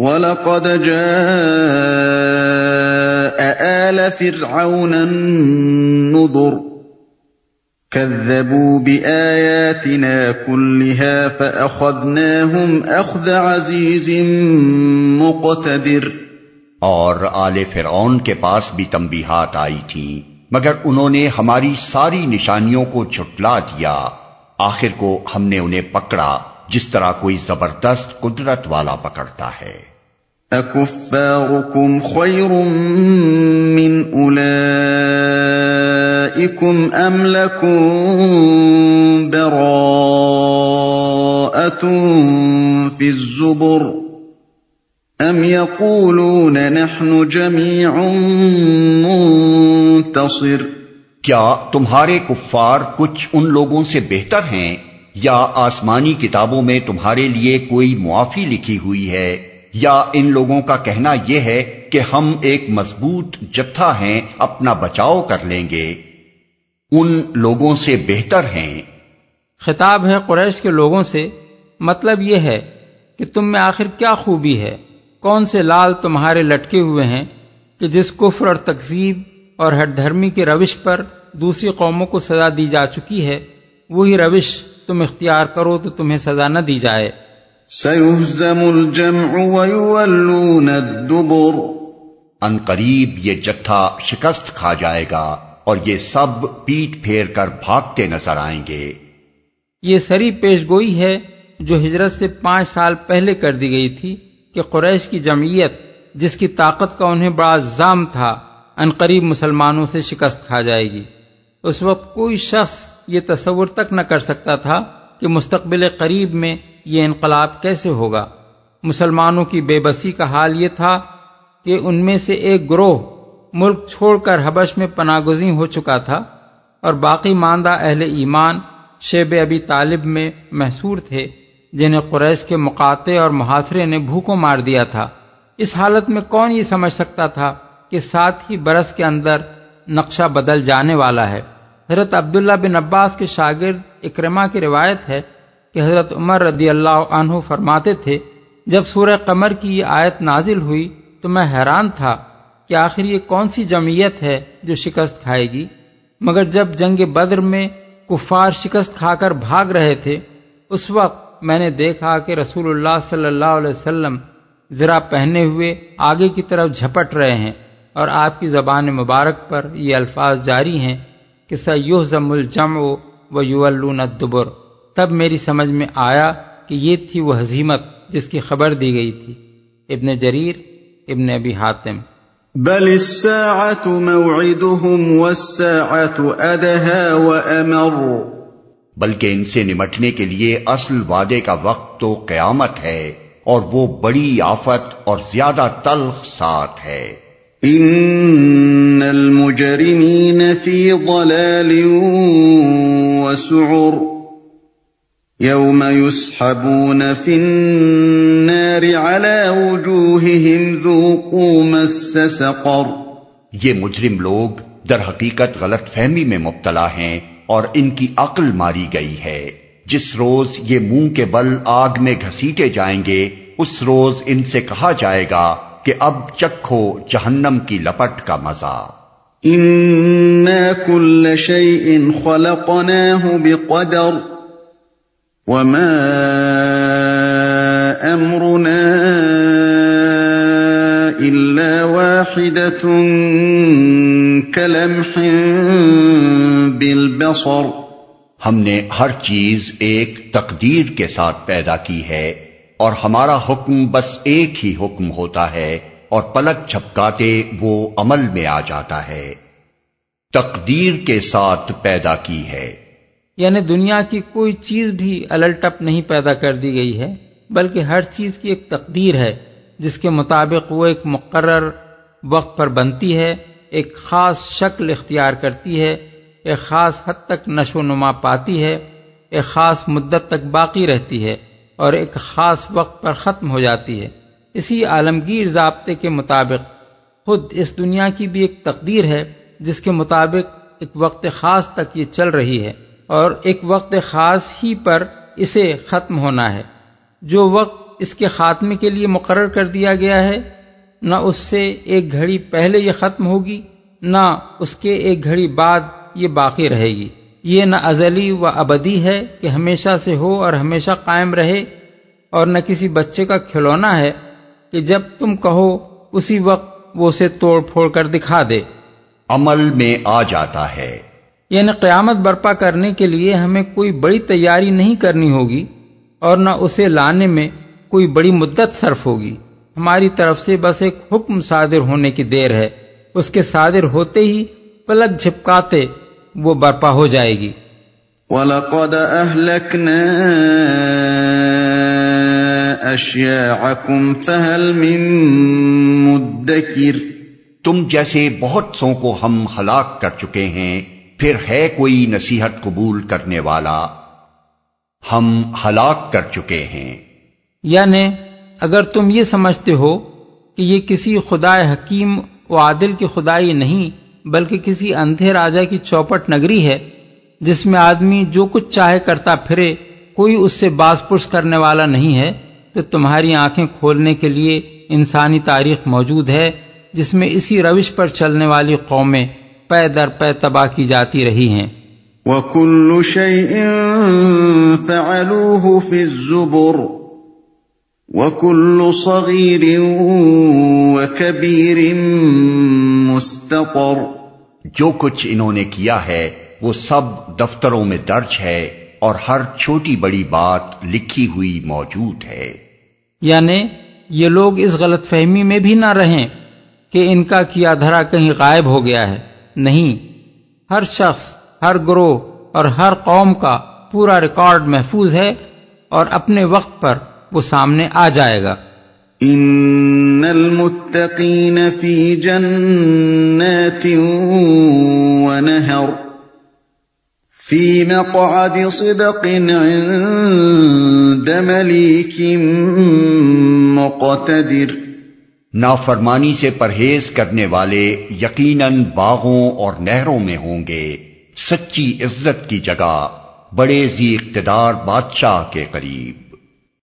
وَلَقَدْ جَاءَ آلَ فِرْعَوْنَ النُّذُرُ كَذَّبُوا بِآيَاتِنَا كُلِّهَا فَأَخَذْنَاهُمْ أَخْذَ عَزِيزٍ مُقْتَدِرٍ اور آل فرعون کے پاس بھی تنبیہات آئی تھی، مگر انہوں نے ہماری ساری نشانیوں کو چھٹلا دیا۔ آخر کو ہم نے انہیں پکڑا۔ جس طرح کوئی زبردست قدرت والا پکڑتا ہے۔ اکفارکم خیر من اولئیکم ام لکم براءت فی الزبر ام یقولون نحن جمیع منتصر۔ کیا تمہارے کفار کچھ ان لوگوں سے بہتر ہیں؟ یا آسمانی کتابوں میں تمہارے لیے کوئی معافی لکھی ہوئی ہے، یا ان لوگوں کا کہنا یہ ہے کہ ہم ایک مضبوط جتھا ہیں، اپنا بچاؤ کر لیں گے۔ ان لوگوں سے بہتر ہیں۔ خطاب ہے قریش کے لوگوں سے مطلب یہ ہے کہ تم میں آخر کیا خوبی ہے؟ کون سے لال تمہارے لٹکے ہوئے ہیں کہ جس کفر اور تقزیب اور ہر دھرمی کی روش پر دوسری قوموں کو سزا دی جا چکی ہے؟ وہی روش تم اختیار کرو تو تمہیں سزا نہ دی جائے۔ الدبر۔ ان قریب یہ جتھا شکست کھا جائے گا اور یہ سب پیٹ پھیر کر بھاگتے نظر آئیں گے۔ یہ سری پیش گوئی ہے جو ہجرت سے پانچ سال پہلے کر دی گئی تھی کہ قریش کی جمعیت جس کی طاقت کا انہیں بڑا زام تھا ان قریب مسلمانوں سے شکست کھا جائے گی۔ اس وقت کوئی شخص یہ تصور تک نہ کر سکتا تھا کہ مستقبل قریب میں یہ انقلاب کیسے ہوگا۔ مسلمانوں کی بے بسی کا حال یہ تھا کہ ان میں سے ایک گروہ ملک چھوڑ کر حبش میں پناہ گزین ہو چکا تھا اور باقی ماندہ اہل ایمان شیب ابی طالب میں محصور تھے جنہیں قریش کے مقاطع اور محاصرے نے بھوکوں مار دیا تھا۔ اس حالت میں کون یہ سمجھ سکتا تھا کہ ساتھ ہی برس کے اندر نقشہ بدل جانے والا ہے؟ حضرت عبداللہ بن عباس کے شاگرد اکرما کی روایت ہے کہ حضرت عمر رضی اللہ عنہ فرماتے تھے، جب سورہ قمر کی یہ آیت نازل ہوئی تو میں حیران تھا کہ آخر یہ کون سی جمعیت ہے جو شکست کھائے گی۔ مگر جب جنگ بدر میں کفار شکست کھا کر بھاگ رہے تھے، اس وقت میں نے دیکھا کہ رسول اللہ صلی اللہ علیہ وسلم ذرا پہنے ہوئے آگے کی طرف جھپٹ رہے ہیں اور آپ کی زبان مبارک پر یہ الفاظ جاری ہیں کہ سیوہ زم الجم و یو الدبر۔ تب میری سمجھ میں آیا کہ یہ تھی وہ حزیمت جس کی خبر دی گئی تھی۔ ابن جریر ابن ابی حاتم۔ بل موعدهم بلکہ ان سے نمٹنے کے لیے اصل وعدے کا وقت تو قیامت ہے اور وہ بڑی آفت اور زیادہ تلخ ساتھ ہے۔ ان المجرمین فی ضلال وسعر یوم يسحبون فی النار على وجوههم ذوقوا مس سقر یہ مجرم لوگ در حقیقت غلط فہمی میں مبتلا ہیں اور ان کی عقل ماری گئی ہے۔ جس روز یہ منہ کے بل آگ میں گھسیٹے جائیں گے، اس روز ان سے کہا جائے گا کہ اب چکھو جہنم کی لپٹ کا مزہ۔ كل شيء خلقناه بقدر وما امرنا الا واحده كلمح بالبصر۔ ہم نے ہر چیز ایک تقدیر کے ساتھ پیدا کی ہے۔ اور ہمارا حکم بس ایک ہی حکم ہوتا ہے اور پلک چھپکاتے وہ عمل میں آ جاتا ہے۔ تقدیر کے ساتھ پیدا کی ہے۔ یعنی دنیا کی کوئی چیز بھی الٹپ نہیں پیدا کر دی گئی ہے، بلکہ ہر چیز کی ایک تقدیر ہے، جس کے مطابق وہ ایک مقرر وقت پر بنتی ہے، ایک خاص شکل اختیار کرتی ہے، ایک خاص حد تک نشو و نما پاتی ہے، ایک خاص مدت تک باقی رہتی ہے۔ اور ایک خاص وقت پر ختم ہو جاتی ہے۔ اسی عالمگیر ضابطے کے مطابق، خود اس دنیا کی بھی ایک تقدیر ہے، جس کے مطابق ایک وقت خاص تک یہ چل رہی ہے، اور ایک وقت خاص ہی پر اسے ختم ہونا ہے۔ جو وقت اس کے خاتمے کے لیے مقرر کر دیا گیا ہے، نہ اس سے ایک گھڑی پہلے یہ ختم ہوگی، نہ اس کے ایک گھڑی بعد یہ باقی رہے گی۔ یہ نہ ازلی و ابدی ہے کہ ہمیشہ سے ہو اور ہمیشہ قائم رہے اور نہ کسی بچے کا کھلونا ہے کہ جب تم کہو اسی وقت وہ اسے توڑ پھوڑ کر دکھا دے۔ عمل میں آ جاتا ہے۔ یعنی قیامت برپا کرنے کے لیے ہمیں کوئی بڑی تیاری نہیں کرنی ہوگی اور نہ اسے لانے میں کوئی بڑی مدت صرف ہوگی۔ ہماری طرف سے بس ایک حکم صادر ہونے کی دیر ہے۔ اس کے صادر ہوتے ہی پلک جھپکاتے وہ برپا ہو جائے گی۔ وَلَقَدْ أَهْلَكْنَا أَشْيَاعَكُمْ فَهَلْ مِن مُدَّكِرٍ۔ تم جیسے بہت سو کو ہم ہلاک کر چکے ہیں پھر ہے کوئی نصیحت قبول کرنے والا؟ ہم ہلاک کر چکے ہیں۔ یعنی اگر تم یہ سمجھتے ہو کہ یہ کسی خدا حکیم و عادل کی خدائی نہیں بلکہ کسی اندھے راجا کی چوپٹ نگری ہے، جس میں آدمی جو کچھ چاہے کرتا پھرے، کوئی اس سے باز پرس کرنے والا نہیں ہے۔ تو تمہاری آنکھیں کھولنے کے لیے انسانی تاریخ موجود ہے، جس میں اسی روش پر چلنے والی قومیں پے در پے تباہ کی جاتی رہی ہیں۔ وَكُلُّ شَيْءٍ فَعَلُوهُ فِي الزُّبُرِ وَكُلُّ صَغِيرٍ وَكَبِيرٍ مُسْتَطَرٍ جو کچھ انہوں نے کیا ہے وہ سب دفتروں میں درج ہے اور ہر چھوٹی بڑی بات لکھی ہوئی موجود ہے۔ یعنی یہ لوگ اس غلط فہمی میں بھی نہ رہیں کہ ان کا کیا دھرا کہیں غائب ہو گیا ہے۔ نہیں ہر شخص ہر گروہ اور ہر قوم کا پورا ریکارڈ محفوظ ہے اور اپنے وقت پر وہ سامنے آ جائے گا۔ ان المتقین فی جنات ونہر فی مقعد صدق عند ملیک مقتدر نافرمانی سے پرہیز کرنے والے یقیناً باغوں اور نہروں میں ہوں گے۔ سچی عزت کی جگہ بڑے زی اقتدار بادشاہ کے قریب۔